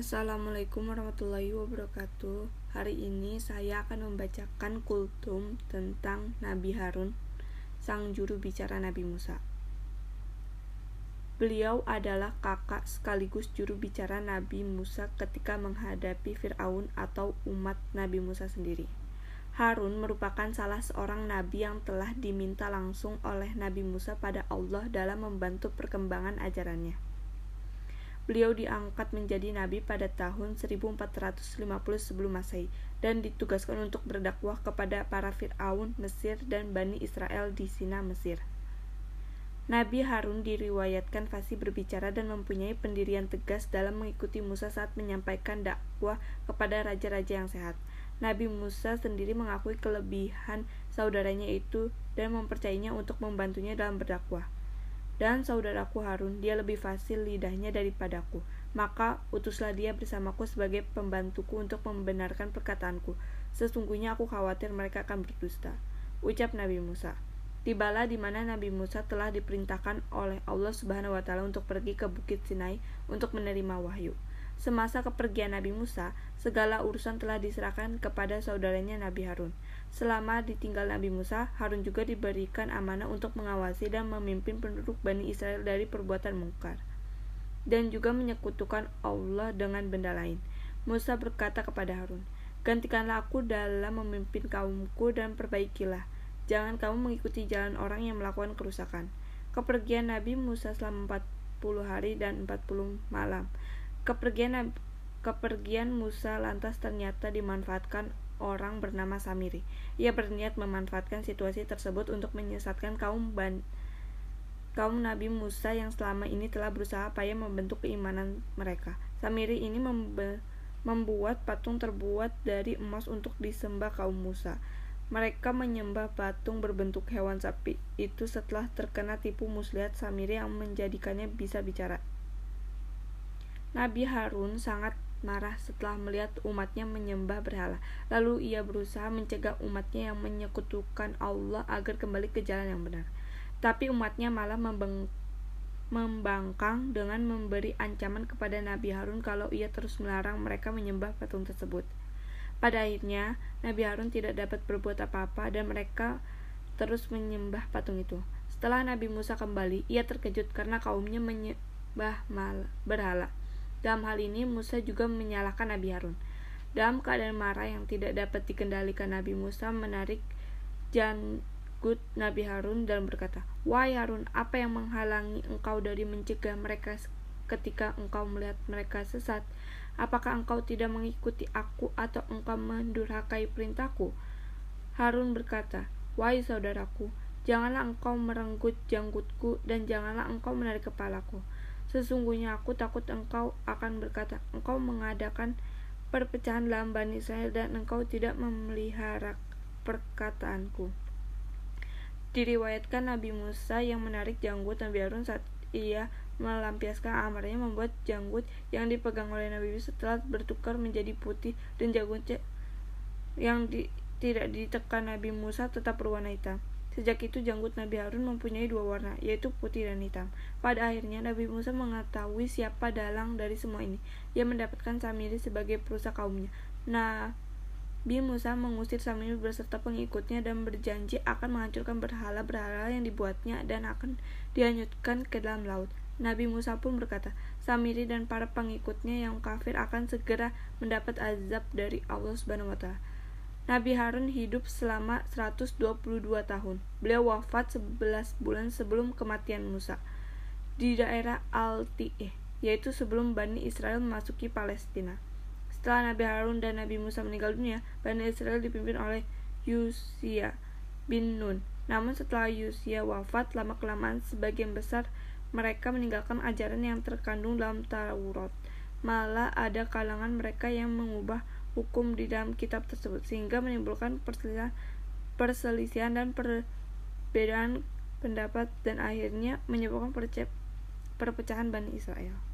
Assalamualaikum warahmatullahi wabarakatuh. Hari ini saya akan membacakan kultum tentang Nabi Harun, sang juru bicara Nabi Musa. Beliau adalah kakak sekaligus juru bicara Nabi Musa ketika menghadapi Firaun atau umat Nabi Musa sendiri. Harun merupakan salah seorang nabi yang telah diminta langsung oleh Nabi Musa pada Allah dalam membantu perkembangan ajarannya. Beliau diangkat menjadi nabi pada tahun 1450 sebelum Masehi dan ditugaskan untuk berdakwah kepada para Firaun Mesir dan Bani Israel di Sina Mesir. Nabi Harun diriwayatkan fasih berbicara dan mempunyai pendirian tegas dalam mengikuti Musa saat menyampaikan dakwah kepada raja-raja yang sehat. Nabi Musa sendiri mengakui kelebihan saudaranya itu dan mempercayainya untuk membantunya dalam berdakwah dan saudaraku Harun, dia lebih fasih lidahnya daripadaku. Maka utuslah dia bersamaku sebagai pembantuku untuk membenarkan perkataanku. Sesungguhnya aku khawatir mereka akan berdusta. Ucap Nabi Musa. Tibalah di mana Nabi Musa telah diperintahkan oleh Allah Subhanahu wa taala untuk pergi ke Bukit Sinai untuk menerima wahyu. Semasa kepergian Nabi Musa, segala urusan telah diserahkan kepada saudaranya Nabi Harun. Selama ditinggal Nabi Musa, Harun juga diberikan amanah untuk mengawasi dan memimpin penduduk Bani Israel dari perbuatan mungkar. Dan juga menyekutukan Allah dengan benda lain. Musa berkata kepada Harun, Gantikanlah aku dalam memimpin kaumku dan perbaikilah. Jangan kamu mengikuti jalan orang yang melakukan kerusakan. Kepergian Nabi Musa selama 40 hari dan 40 malam Kepergian kepergian Musa lantas ternyata dimanfaatkan orang bernama Samiri. Ia berniat memanfaatkan situasi tersebut untuk menyesatkan kaum ban kaum Nabi Musa yang selama ini telah berusaha payah membentuk keimanan mereka. Samiri ini membuat patung terbuat dari emas untuk disembah kaum Musa. Mereka menyembah patung berbentuk hewan sapi itu setelah terkena tipu muslihat Samiri yang menjadikannya bisa bicara. Nabi Harun sangat marah setelah melihat umatnya menyembah berhala. Lalu ia berusaha mencegah umatnya yang menyekutukan Allah agar kembali ke jalan yang benar. Tapi umatnya malah membeng membangkang dengan memberi ancaman kepada Nabi Harun kalau ia terus melarang mereka menyembah patung tersebut. Pada akhirnya, Nabi Harun tidak dapat berbuat apa-apa dan mereka terus menyembah patung itu. Setelah Nabi Musa kembali, ia terkejut karena kaumnya menyembah berhala. Dalam hal ini Musa juga menyalahkan Nabi Harun. Dalam keadaan marah yang tidak dapat dikendalikan Nabi Musa menarik janggut Nabi Harun dan berkata, Wahai Harun, apa yang menghalangi engkau dari mencegah mereka ketika engkau melihat mereka sesat? Apakah engkau tidak mengikuti aku atau engkau mendurhakai perintahku? Harun berkata, Wahai saudaraku, janganlah engkau merenggut janggutku dan janganlah engkau menarik kepalaku. Sesungguhnya aku takut engkau akan berkata, engkau mengadakan perpecahan dalam Bani Israel dan engkau tidak memelihara perkataanku. Diriwayatkan Nabi Musa yang menarik janggut Nabi Harun saat ia melampiaskan amarnya membuat janggut yang dipegang oleh Nabi Musa setelah bertukar menjadi putih dan janggutnya yang di, tidak ditekan Nabi Musa tetap berwarna hitam. Sejak itu janggut Nabi Harun mempunyai dua warna, yaitu putih dan hitam. Pada akhirnya Nabi Musa mengetahui siapa dalang dari semua ini. Ia mendapatkan Samiri sebagai perusahaan kaumnya. Nabi Musa mengusir Samiri beserta pengikutnya dan berjanji akan menghancurkan berhala-berhala yang dibuatnya dan akan dihanyutkan ke dalam laut. Nabi Musa pun berkata, Samiri dan para pengikutnya yang kafir akan segera mendapat azab dari Allah Subhanahu wa taala. Nabi Harun hidup selama 122 tahun. Beliau wafat 11 bulan sebelum kematian Musa di daerah Al-Ti'ih, yaitu sebelum Bani Israel memasuki Palestina. Setelah Nabi Harun dan Nabi Musa meninggal dunia, Bani Israel dipimpin oleh Yusia bin Nun. Namun setelah Yusia wafat, lama-kelamaan sebagian besar mereka meninggalkan ajaran yang terkandung dalam Taurat. Malah ada kalangan mereka yang mengubah hukum di dalam kitab tersebut sehingga menimbulkan perselisihan, perselisihan dan perbedaan pendapat dan akhirnya menyebabkan perpecahan Bani Israel.